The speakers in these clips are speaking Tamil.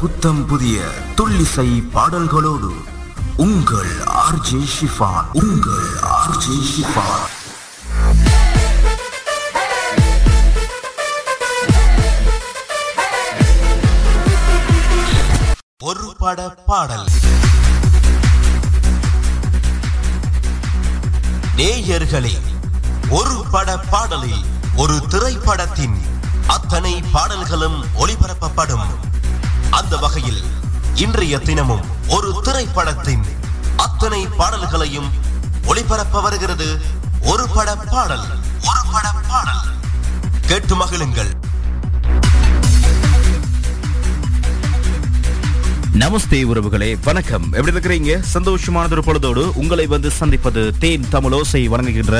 புத்தம் புதிய துள்ளிசை பாடல்களோடு உங்கள் ஆர்ஜே ஷிஃபான் உங்கள் ஆர்ஜே ஷிஃபான். ஒரு பட பாடல். நேயர்களே ஒரு பட பாடலில் ஒரு திரைப்படத்தின் அத்தனை பாடல்களும் ஒளிபரப்பப்படும். அந்த வகையில் இன்றைய தினமும் ஒரு திரைப்படத்தின் அத்தனை பாடல்களையும் ஒளிபரப்ப வருகிறது ஒரு பட பாடல் ஒரு பட பாடல். கேட்டு மகிழுங்கள். நமஸ்தே உறவுகளே வணக்கம். எப்படி இருக்கிறீங்க? சந்தோஷமானது ஒரு பொழுதோடு உங்களை வந்து சந்திப்பது தேன் தமிழோசை வழங்குகின்ற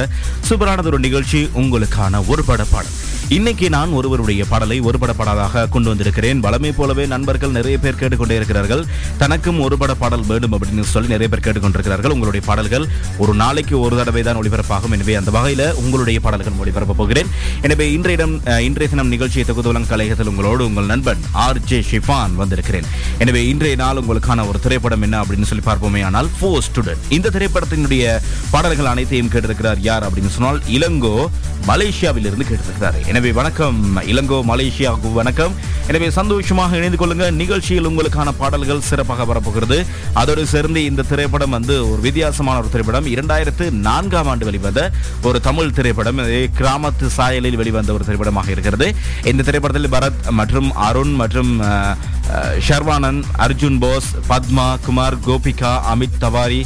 சூப்பரானது ஒரு நிகழ்ச்சி உங்களுக்கான ஒரு பட பாடல் இன்னைக்கு நான் ஒருவருடைய பாடலை ஒரு பட பாடலாக கொண்டு வந்திருக்கிறேன். வளமை போலவே நண்பர்கள் நிறைய பேர் கேட்டுக்கொண்டே இருக்கிறார்கள். தனக்கும் ஒரு பட பாடல் வேண்டும் அப்படின்னு சொல்லி நிறைய பேர் கேட்டுக்கொண்டிருக்கிறார்கள். உங்களுடைய பாடல்கள் ஒரு நாளைக்கு ஒரு தடவை தான் ஒளிபரப்பாகும். எனவே அந்த வகையில் உங்களுடைய பாடல்கள் ஒளிபரப்ப போகிறேன். எனவே இன்றைய தினம் இன்றைய தினம் நிகழ்ச்சியை தொகுதி கலையகத்தில் உங்களோடு உங்கள் நண்பன் ஆர் ஜே ஷிஃபான் வந்திருக்கிறேன். எனவே இன்றைய நாள் உங்களுக்கான ஒரு திரைப்படம் என்ன அப்படின்னு சொல்லி பார்ப்போமே. ஆனால் ஃபோர் ஸ்டூடெண்ட் இந்த திரைப்படத்தினுடைய பாடல்கள் அனைத்தையும் கேட்டிருக்கிறார் யார் அப்படின்னு சொன்னால் இளங்கோ மலேசியாவில் இருந்து கேட்டிருக்கிறார். எனவே வணக்கம் இளங்கோ மலேசியாவுக்கு வணக்கம். எனவே சந்தோஷமாக இணைந்து கொள்ளுங்க நிகழ்ச்சியில் உங்களுக்கான பாடல்கள் சிறப்பாக வரப்போகிறது. அதோடு சேர்ந்து இந்த திரைப்படம் வந்து ஒரு வித்தியாசமான ஒரு திரைப்படம். இரண்டாயிரத்து நான்காம் ஆண்டு வெளிவந்த ஒரு தமிழ் திரைப்படம். கிராமத்து சாயலில் வெளிவந்த ஒரு திரைப்படமாக இருக்கிறது. இந்த திரைப்படத்தில் பரத் மற்றும் அருண் மற்றும் ஷர்வானந்த் அஹ், அர்ஜுன் போஸ் பத்மா குமார் கோபிகா அமித் தவாரி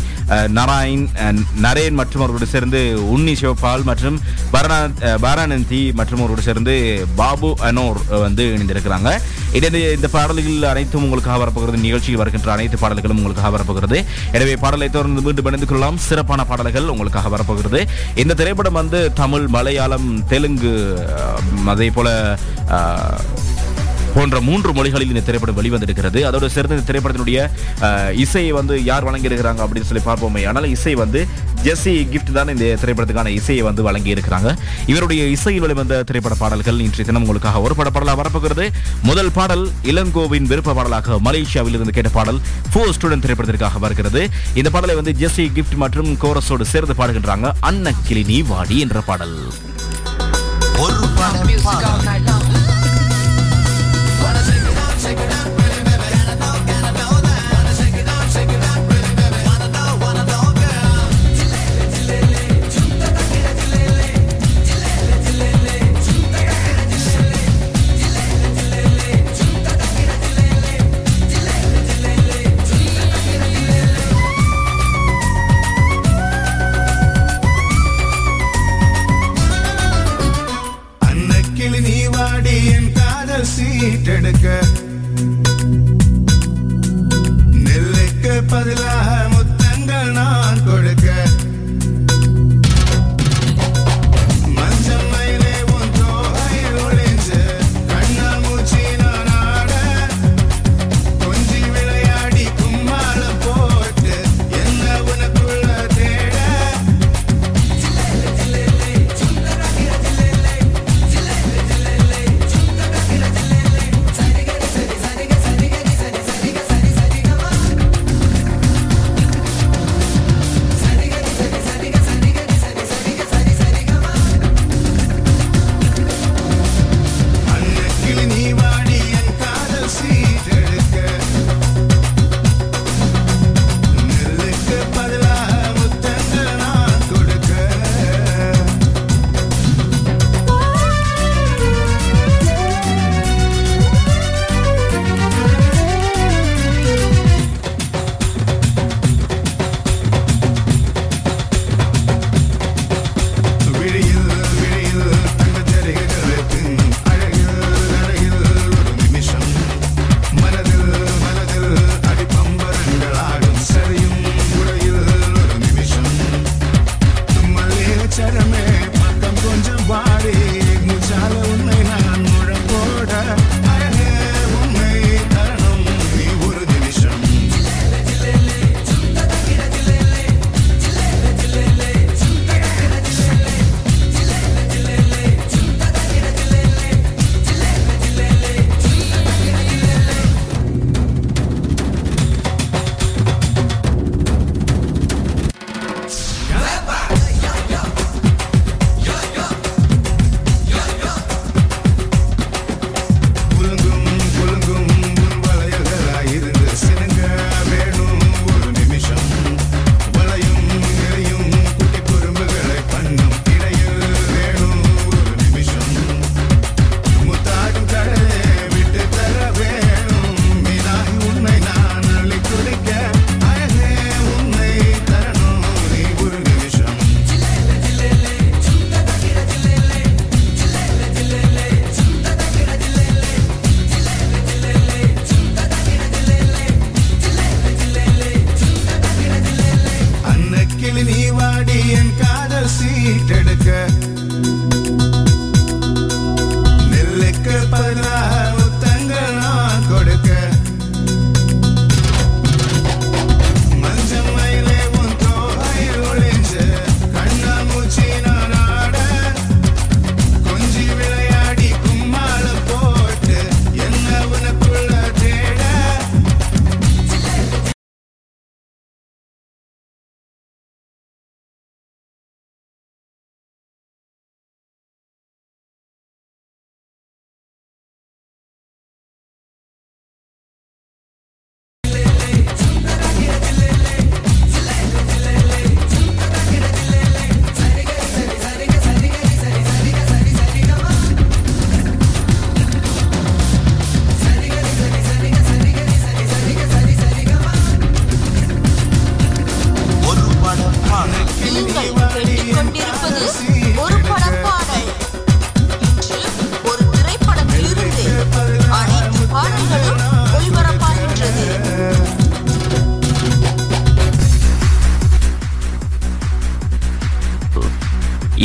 நராயண் நாராயண் நரேன் மற்றும் அவர்களோடு சேர்ந்து உன்னி சிவபால் மற்றும் பரணா பாரானந்தி மற்றும் அவரோடு சேர்ந்து பாபு அனோர் வந்து இணைந்திருக்கிறாங்க. இது இந்த பாடல்கள் அனைத்தும் உங்களுக்காக வரப்போகிறது. நிகழ்ச்சியில் வருகின்ற அனைத்து பாடல்களும் உங்களுக்காக வரப்போகிறது. எனவே பாடலை தொடர்ந்து மீண்டும் இணைந்து கொள்ளலாம். சிறப்பான பாடல்கள் உங்களுக்காக வரப்போகிறது. இந்த திரைப்படம் வந்து தமிழ் மலையாளம் தெலுங்கு அதே போல போன்ற மூன்று மொழிகளில் இந்த திரைப்படம் வெளிவந்திருக்கிறது. அதோடு சேர்ந்து இந்த திரைப்படத்தினுடைய இசையை வந்து யார் வழங்கியிருக்கிறாங்க அப்படின்னு சொல்லி பார்ப்போமே. ஆனால் இசை வந்து ஜெஸ்ஸி கிஃப்ட் தான் இந்த திரைப்படத்துக்கான இசையை வந்து வழங்கி இருக்கிறாங்க இவருடைய இசையில் வெளிவந்த திரைப்பட பாடல்கள் இன்றைய தினம் உங்களுக்காக ஒரு பட பாடலாக வரப்போகிறது. முதல் பாடல் இளங்கோவின் விருப்ப பாடலாக மலேசியாவில் இருந்து கேட்ட பாடல் ஃபோர் ஸ்டூடெண்ட் திரைப்படத்திற்காக வருகிறது. இந்த பாடலை வந்து ஜெஸ்ஸி கிஃப்ட் மற்றும் கோரஸோடு சேர்ந்து பாடுகின்றாங்க அன்னக்கிளி நீ வாடி என்ற பாடல். ஒரு பட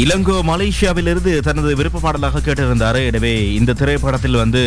இளங்கோ மலேசியாவிலிருந்து தனது விருப்ப பாடலாக கேட்டிருந்தாரு. எனவே இந்த திரைப்படத்தில் வந்து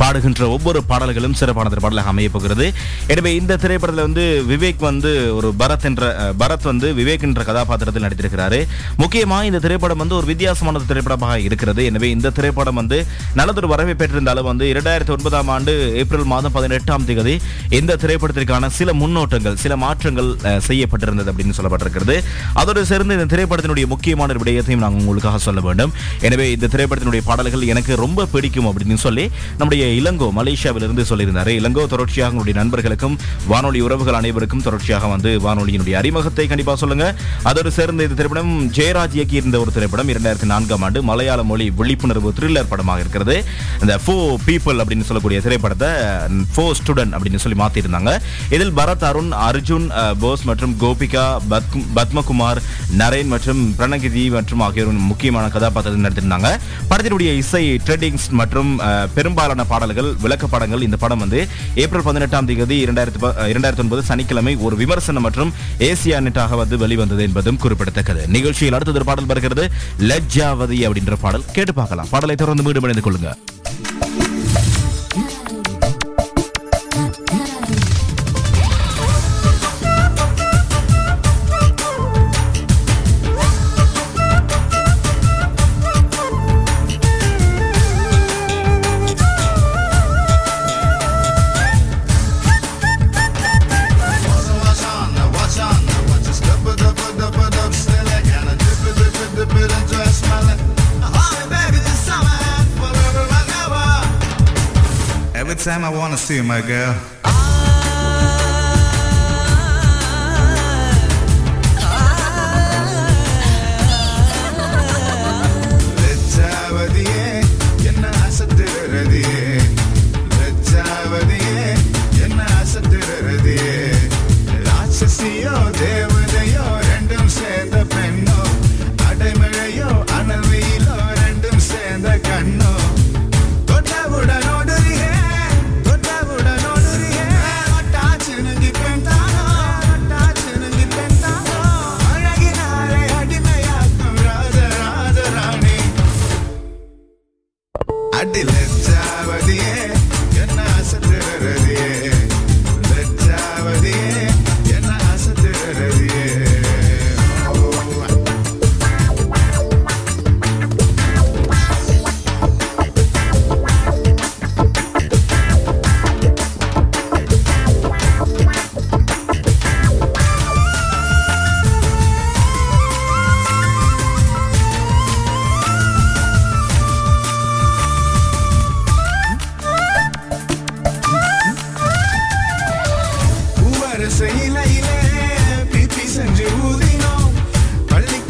பாடுகின்ற ஒவ்வொரு பாடல்களும் சிறப்பான பாடலாக அமைய போகிறது. எனவே இந்த திரைப்படத்தில் வந்து விவேக் வந்து ஒரு பரத் என்ற பரத் வந்து விவேக் என்ற கதாபாத்திரத்தில் நடித்திருக்கிறாரு. முக்கியமாக இந்த திரைப்படம் வந்து ஒரு வித்தியாசமான திரைப்படமாக இருக்கிறது. எனவே இந்த திரைப்படம் வந்து நல்லதொரு வரவேற்பு பெற்றிருந்தாலும் வந்து இரண்டாயிரத்தி ஒன்பதாம் ஆண்டு ஏப்ரல் மாதம் பதினெட்டாம் தேதி இந்த திரைப்படத்திற்கான சில முன்னோட்டங்கள் சில மாற்றங்கள் செய்யப்பட்டிருந்தது அப்படின்னு சொல்லப்பட்டிருக்கிறது. அதோடு சேர்ந்து இந்த திரைப்படத்தினுடைய முக்கியமான விடயத்தையும் நாங்கள் உங்களுக்காக சொல்ல வேண்டும். எனவே இந்த திரைப்படத்தினுடைய பாடல்கள் எனக்கு ரொம்ப பிடிக்கும் அப்படின்னு சொல்லி நம்முடைய இளங்கோ மலேசியாவிலிருந்து சொல்லியிருந்தாரு. இளங்கோ தொடர்ச்சியாக உங்களுடைய நண்பர்களுக்கும் வானொலி உறவுகள் அனைவருக்கும் தொடர்ச்சியாக வந்து வானொலியினுடைய அறிமுகத்தை கண்டிப்பா சொல்லுங்க. அதோடு சேர்ந்த இந்த திரைப்படம் ஜெயராஜ் இயக்கியிருந்த ஒரு திரைப்படம் இரண்டாயிரத்தி நான்காம் ஆண்டு மலையாள மொழி விழிப்புணர்வு த்ரில்லர் படமாக இருக்கிறது. இந்த ஃபோ பீப்புள் அப்படின்னு சொல்லக்கூடிய திரைப்படத்தை ஃபோ ஸ்டூடெண்ட் அப்படின்னு சொல்லி மாத்திருந்தாங்க இதில் பரத் அருண் அர்ஜுன் போஸ் மற்றும் கோபிகா பத்மகுமார் நரேன் மற்றும் பிரணகிதி மற்றும் ஆகியோரும் முக்கியமான கதாபாத்திரத்தில் நடித்திருந்தாங்க. படத்தினுடைய இசை ட்ரெண்டிங்ஸ் மற்றும் பெரும் பெரும்பாலான பாடல்கள் விளக்கப்படங்கள் இந்த படம் வந்து ஏப்ரல் பதினெட்டாம் தேதி இரண்டாயிரத்தி இரண்டாயிரத்தி ஒன்பது சனிக்கிழமை ஒரு விமர்சனம் மற்றும் ஏசியா நெட்டாக வந்து வெளிவந்தது என்பதும் குறிப்பிடத்தக்கது. நிகழ்ச்சியில் அடுத்தது ஒரு பாடல் வருகிறது லஜ்ஜாவதி அப்படின்ற பாடல். கேட்டு பார்க்கலாம். பாடலை தொடர்ந்து மீண்டும் இணைந்து கொள்ளுங்க. see my girl.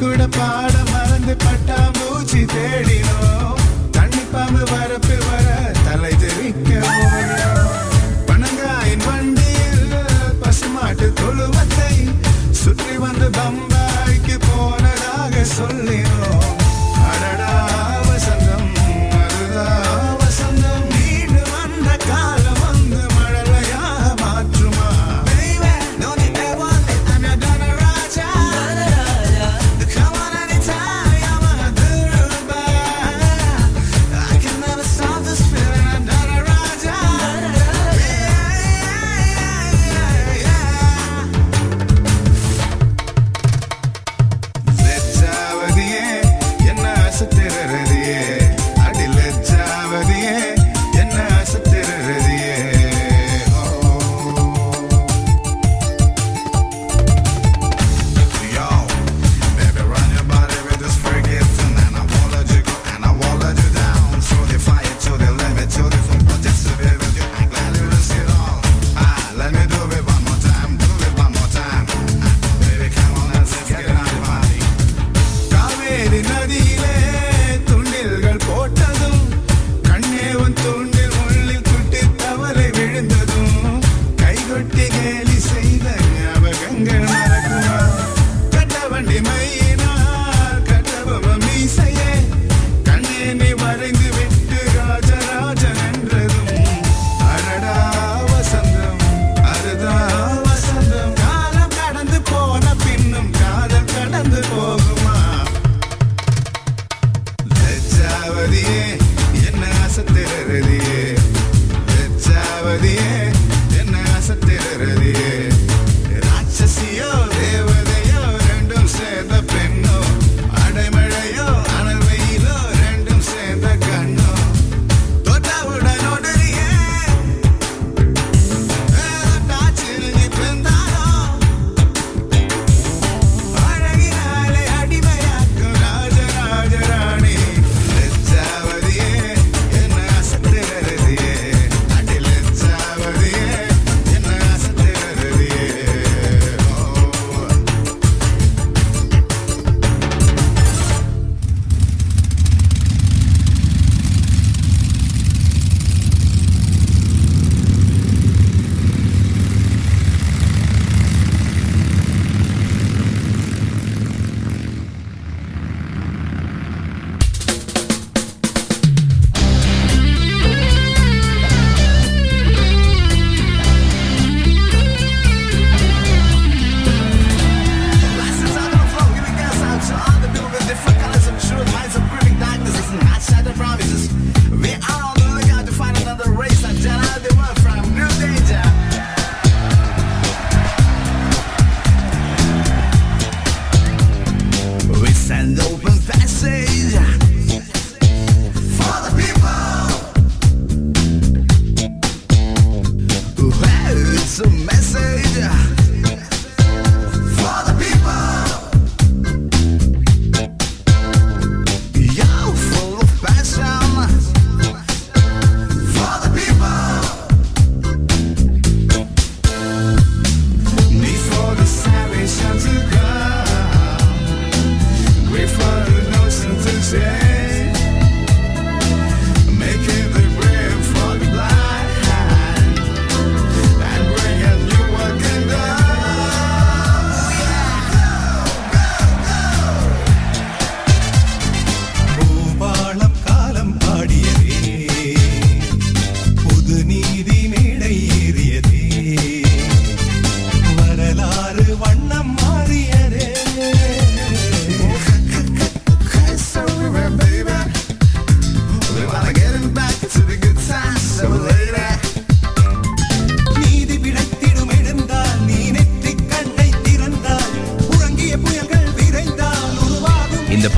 கூட பாட மறந்து பட்டா மூச்சு தேடினோம். தண்ணி பாம்பு வரப்பு வர தலை தெரிக்க பனங்காயின் வண்டியில் பசுமாட்டு தொழுவத்தை சுற்றி வந்து பம்பாய்க்கு போனதாக சொல்லினோம்.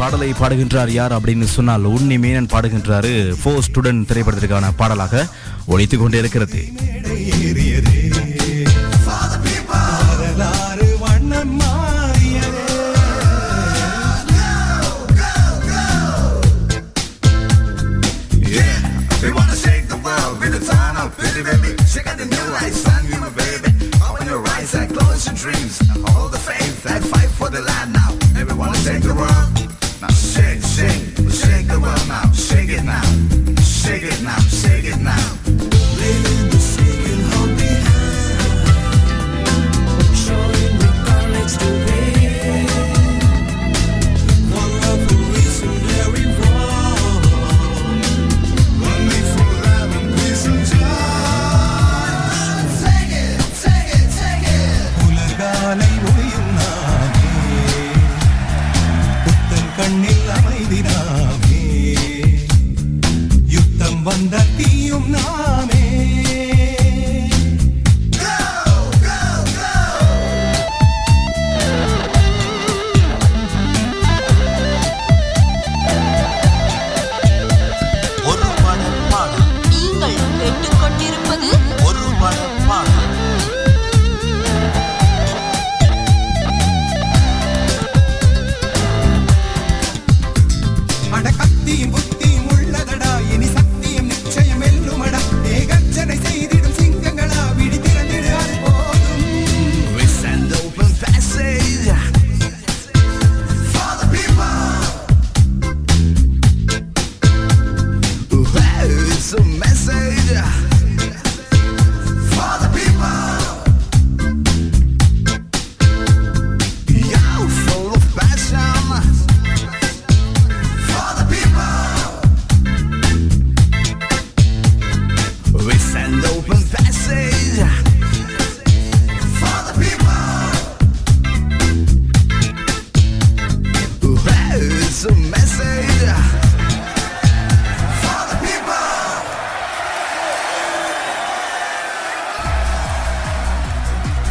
பாடலை பாடுகின்றார் யார் அப்படின்னு சொன்னால் உன்னி மேனன் பாடுகின்றாரு ஃபோர் ஸ்டூடெண்ட் திரைப்படத்திற்கான பாடலாக ஒழித்து கொண்டே இருக்கிறது.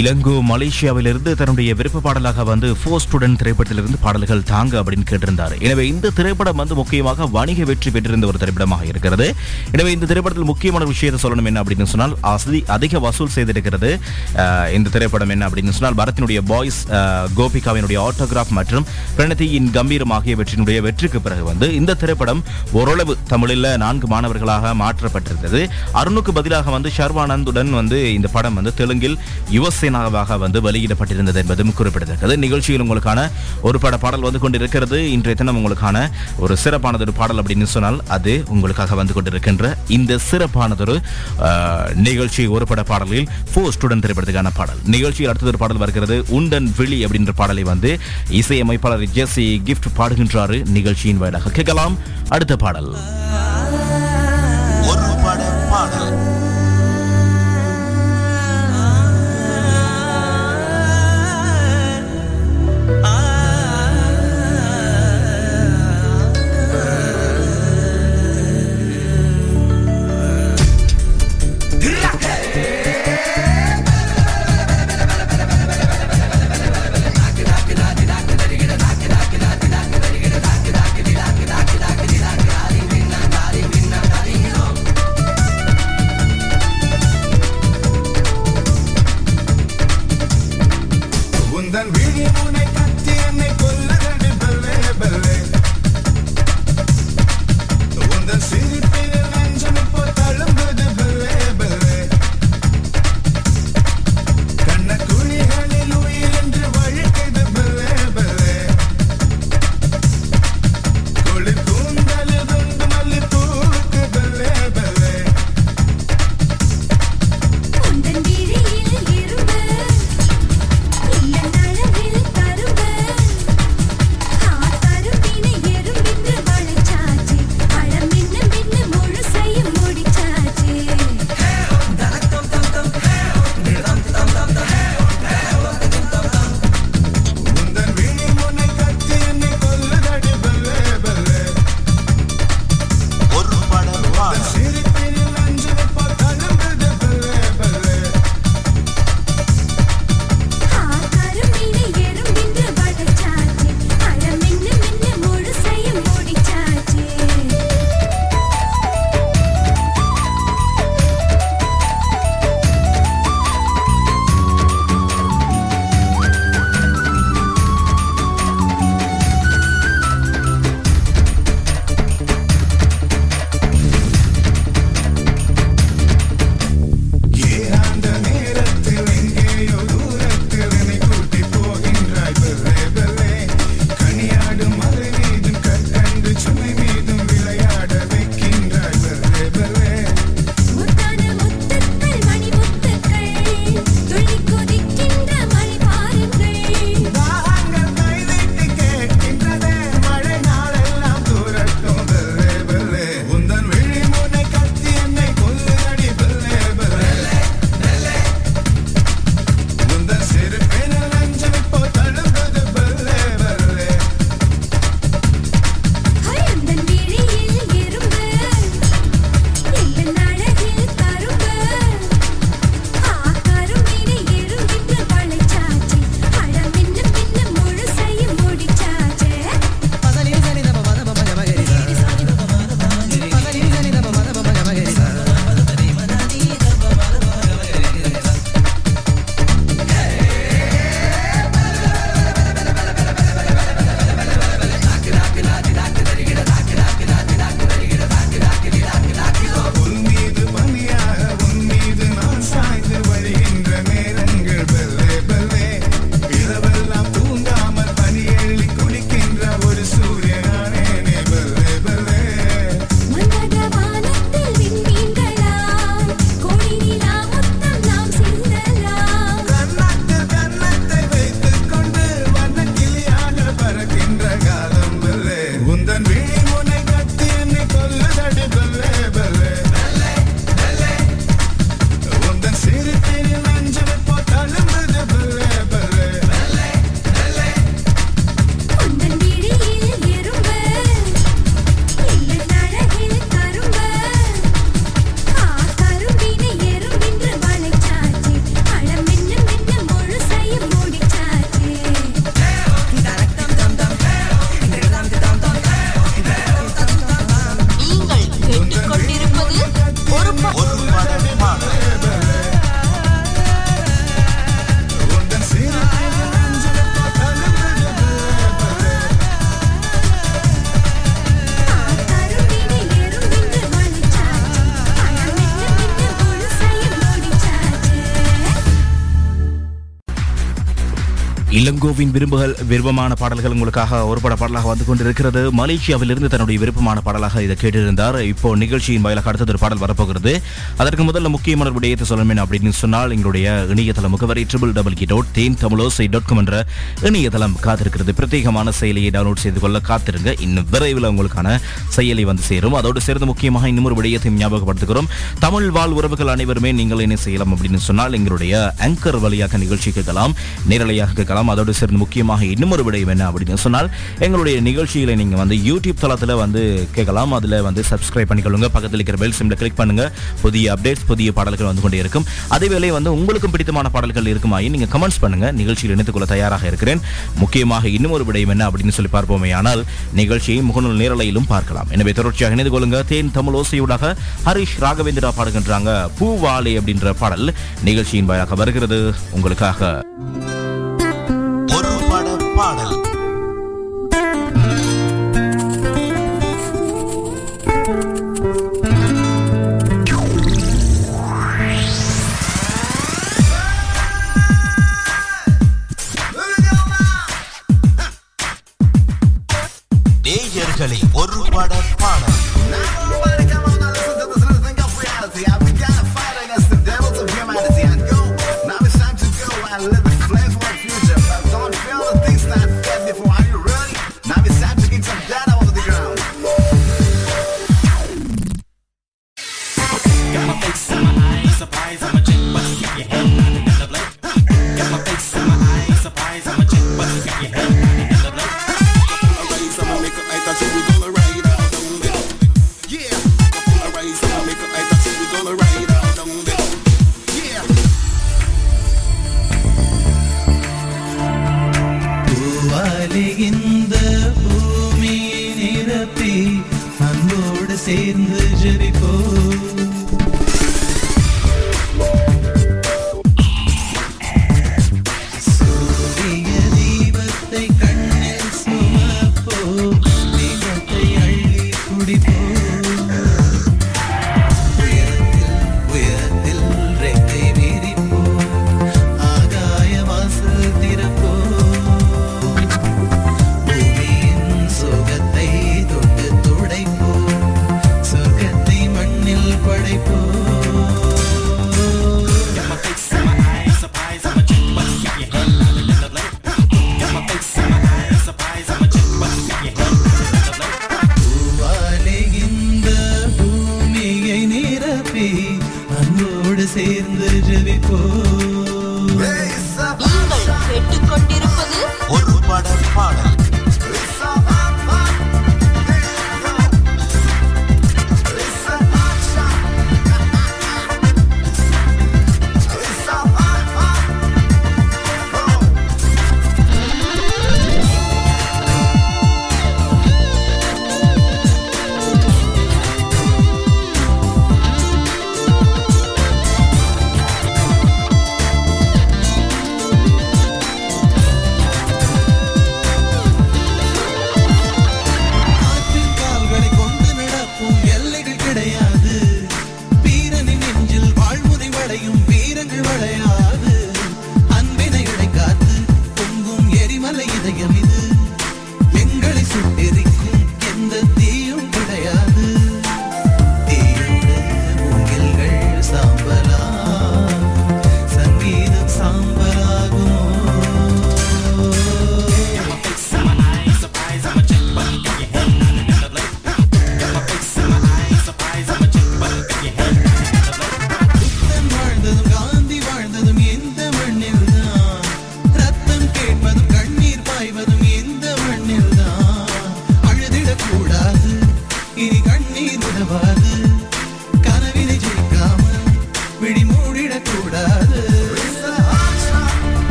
இலங்கோ மலேசியாவிலிருந்து தன்னுடைய விருப்ப பாடலாக வந்து ஃபோ ஸ்டூடெண்ட் திரைப்படத்திலிருந்து பாடல்கள் தாங்க அப்படின்னு கேட்டிருந்தார். எனவே இந்த திரைப்படம் வந்து முக்கியமாக வணிக வெற்றி பெற்றிருந்த ஒரு திரைப்படமாக இருக்கிறது. எனவே இந்த திரைப்படத்தில் முக்கியமான விஷயத்தை சொல்லணும் என்ன அப்படின்னு சொன்னால் அசதி அதிக வசூல் செய்திருக்கிறது. இந்த திரைப்படம் என்ன அப்படின்னு சொன்னால் பரத்தினுடைய பாய்ஸ் கோபிகாவினுடைய ஆட்டோகிராஃப் மற்றும் பிரணதியின் கம்பீரம் ஆகியவற்றினுடைய வெற்றிக்கு பிறகு வந்து இந்த திரைப்படம் ஓரளவு தமிழில் நான்கு மாணவர்களாக மாற்றப்பட்டிருந்தது. அருணுக்கு பதிலாக வந்து ஷர்வானந்துடன் வந்து இந்த படம் வந்து தெலுங்கில் யுவசேனாவாக வந்து வெளியிடப்பட்டிருந்தது என்பதும் குறிப்பிடத்தக்கது. நிகழ்ச்சியில் உங்களுக்கான ஒரு பட பாடல் வந்து கொண்டிருக்கிறது. இன்றைய தினம் உங்களுக்கான ஒரு சிறப்பானதொரு பாடல் அப்படின்னு சொன்னால் அது உங்களுக்காக வந்து கொண்டிருக்கின்ற இந்த சிறப்பானதொரு நிகழ்ச்சி ஒரு பட பாடலில் ஃபோ ஸ்டூடெண்ட் திரைப்படத்துக்கான பாடல். நிகழ்ச்சியில் அடுத்தது ஒரு பாடல் வருகிறது உண்டன் விழி அப்படின்ற பாடலை வந்து இசையமைப்பாளர் ஜெஸ்ஸி கிஃப்ட் பாடுகின்றாரு. நிகழ்ச்சியின் வாயிலாக கேட்கலாம். அடுத்த பாடல். இளங்கோவின் விரும்புகள் விருப்பமான பாடல்கள் உங்களுக்காக ஒரு பட பாடலாக வந்து கொண்டிருக்கிறது. மலேசியாவிலிருந்து தன்னுடைய விருப்பமான பாடலாக இதை கேட்டிருந்தார். இப்போ நிகழ்ச்சியின் வாயிலாக அடுத்தது ஒரு பாடல் வரப்போகிறது. அதற்கு முதல்ல முக்கியமான விடயத்தை சொல்லணும் அப்படின்னு சொன்னால் எங்களுடைய இணையதள முகவரி ட்ரிபிள் டபுள் கி dot Then Tamizhosai dot com என்ற இணையதளம் காத்திருக்கிறது. பிரத்யேகமான செயலியை டவுன்லோட் செய்து கொள்ள காத்திருங்க. இன்னும் விரைவில் உங்களுக்கான செயலி வந்து சேரும். அதோடு சேர்ந்து முக்கியமாக இன்னொரு விடயத்தையும் ஞாபகப்படுத்துகிறோம். தமிழ் வாழ் உறவுகள் அனைவருமே நீங்கள் என்ன செய்யலாம் அப்படின்னு சொன்னால் எங்களுடைய ஆங்கர் வழியாக நிகழ்ச்சி கேட்கலாம். நேரலையாக கேட்கலாம். அதோடு சேர்ந்து முக்கியமாக இன்னும் ஒரு விடயம் என்ன அப்படின்னு சொன்னால் எங்களுடைய நிகழ்ச்சிகளை நீங்க வந்து யூடியூப் தளத்தில் வந்து கேட்கலாம். அதுல வந்து சப்ஸ்கிரைப் பண்ணிக்கொள்ளுங்க. பக்கத்தில் இருக்கிற பெல் சிம்ல கிளிக் பண்ணுங்க. புதிய அப்டேட்ஸ் புதிய பாடல்கள் வந்து கொண்டே இருக்கும். அதேவேளை வந்து உங்களுக்கும் பிடித்தமான பாடல்கள் இருக்குமாயி நீங்க கமெண்ட்ஸ் பண்ணுங்க. நிகழ்ச்சியில் இணைத்துக்கொள்ள தயாராக இருக்கிறேன். முக்கியமாக இன்னும் ஒரு விடயம் என்ன அப்படின்னு சொல்லி பார்ப்போமே ஆனால் நிகழ்ச்சியை முகநூல் நேரலையிலும் பார்க்கலாம். எனவே தொடர்ச்சியாக இணைந்து கொள்ளுங்க. தேன் தமிழ் ஓசையூடாக ஹரிஷ் ராகவேந்திரா பாடுகின்றாங்க. பூவாலை அப்படின்ற பாடல் நிகழ்ச்சியின் வாயிலாக வருகிறது. உங்களுக்காக.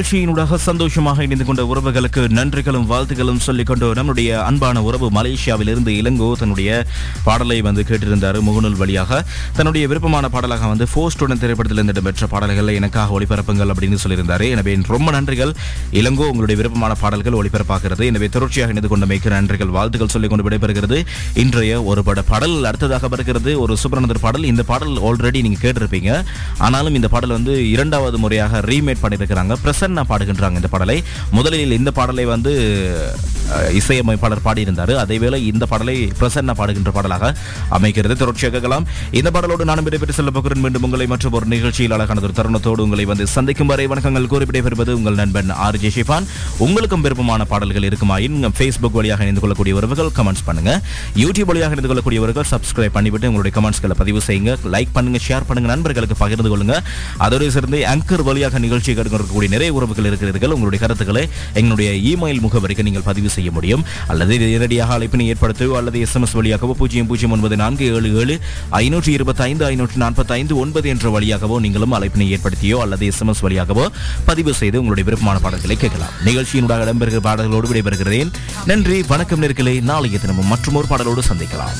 நிகழ்ச்சியினூடாக சந்தோஷமாக இணைந்து கொண்ட உறவுகளுக்கு நன்றிகளும் வாழ்த்துக்களும் சொல்லிக்கொண்டு நம்முடைய அன்பான உறவு மலேசியாவிலிருந்து இளங்கோ தன்னுடைய பாடலை வந்து கேட்டிருந்தார் முகநூல் வழியாக. தன்னுடைய விருப்பமான பாடலாக வந்து போஸ்டுடன் திரைப்படத்திலிருந்து இடம்பெற்ற பாடல்களை எனக்காக ஒளிபரப்புங்கள் அப்படின்னு சொல்லியிருந்தார். எனவே ரொம்ப நன்றிகள். இளங்கோ உங்களுடைய விருப்பமான பாடல்கள் ஒளிபரப்பாகிறது. எனவே தொடர்ச்சியாக இணைந்து கொண்டமைக்கு நன்றிகள் வாழ்த்துக்கள் சொல்லிக் கொண்டு விடைபெறுகிறது. இன்றைய ஒரு பட பாடல் அடுத்ததாக வருகிறது. ஒரு சுப்ரநந்தர் பாடல். இந்த பாடல் ஆல்ரெடி நீங்க கேட்டிருப்பீங்க. ஆனாலும் இந்த பாடல் வந்து இரண்டாவது முறையாக ரீமேட் பண்ணியிருக்கிறாங்க. பிரசன்னா பாடுகின்றாங்க இந்த பாடலை. முதலில் இந்த பாடலை வந்து இசையமைப்பாளர் பாடியிருந்தார். அதேவேளை இந்த பாடலை பிரசன்னா பாடுகின்ற பாடலாக அமைக்கிறது தொடர்ச்சியாக கேட்கலாம். இந்த பாடலோடு நானும் விடைபெற்று செல்ல போகிறேன். மீண்டும் உங்களை மற்றும் ஒரு நிகழ்ச்சியில் அழகான ஒரு தருணத்தோடு உங்களை வந்து சந்திக்கும் வரை வணக்கங்கள் கூறி விடைபெறுவது உங்கள் நண்பன் ஆர் ஜே ஷிஃபான். உங்களுக்கும் விருப்பமான பாடல்கள் இருக்குமாயின் ஃபேஸ்புக் வழியாக இணைந்து கொள்ளக்கூடிய உறவுகள் கமெண்ட்ஸ் பண்ணுங்க. யூடியூப் வழியாக இணைந்து கொள்ளக்கூடியவர்கள் சப்ஸ்கிரைப் பண்ணிவிட்டு உங்களுடைய கமெண்ட்ஸ்களை பதிவு செய்யுங்க. லைக் பண்ணுங்க ஷேர் பண்ணுங்க நண்பர்களுக்கு பகிர்ந்து கொள்ளுங்க. அதோடு சேர்ந்து ஆங்கர் வழியாக நிகழ்ச்சி கேட்கக்கூடிய நிறைய உறவுகள் இருக்கிறீர்கள் உங்களுடைய கருத்துக்களை எங்களுடைய இமெயில் முகவரிக்கு நீங்கள் பதிவு செய்ய முடியும். அல்லது நேரடியாக அழைப்பினை ஏற்படுத்தவோ அல்லது எஸ்எம்எஸ் வழியாகவோ பூஜ்ஜியம் பூஜ்ஜியம் ஒன்பது நான்கு ஏழு ஏழு ஐநூற்றி இருபத்தி ஐந்து ஐநூற்றி நாற்பத்தி ஐந்து ஒன்பது என்ற வழியாகவோ நீங்களும் அழைப்பினை ஏற்படுத்தியோ அல்லது எஸ்எம்எஸ் வழியாகவோ பதிவு செய்து உங்களுடைய விருப்பமான பாடல்களை கேட்கலாம். நிகழ்ச்சியினுடைய இடம்பெறுகிற பாடல்களோடு விடைபெறுகிறேன். நன்றி வணக்கம் நேர்களை. நாளைய தினமும் மற்றும் ஒரு பாடலோடு சந்திக்கலாம்.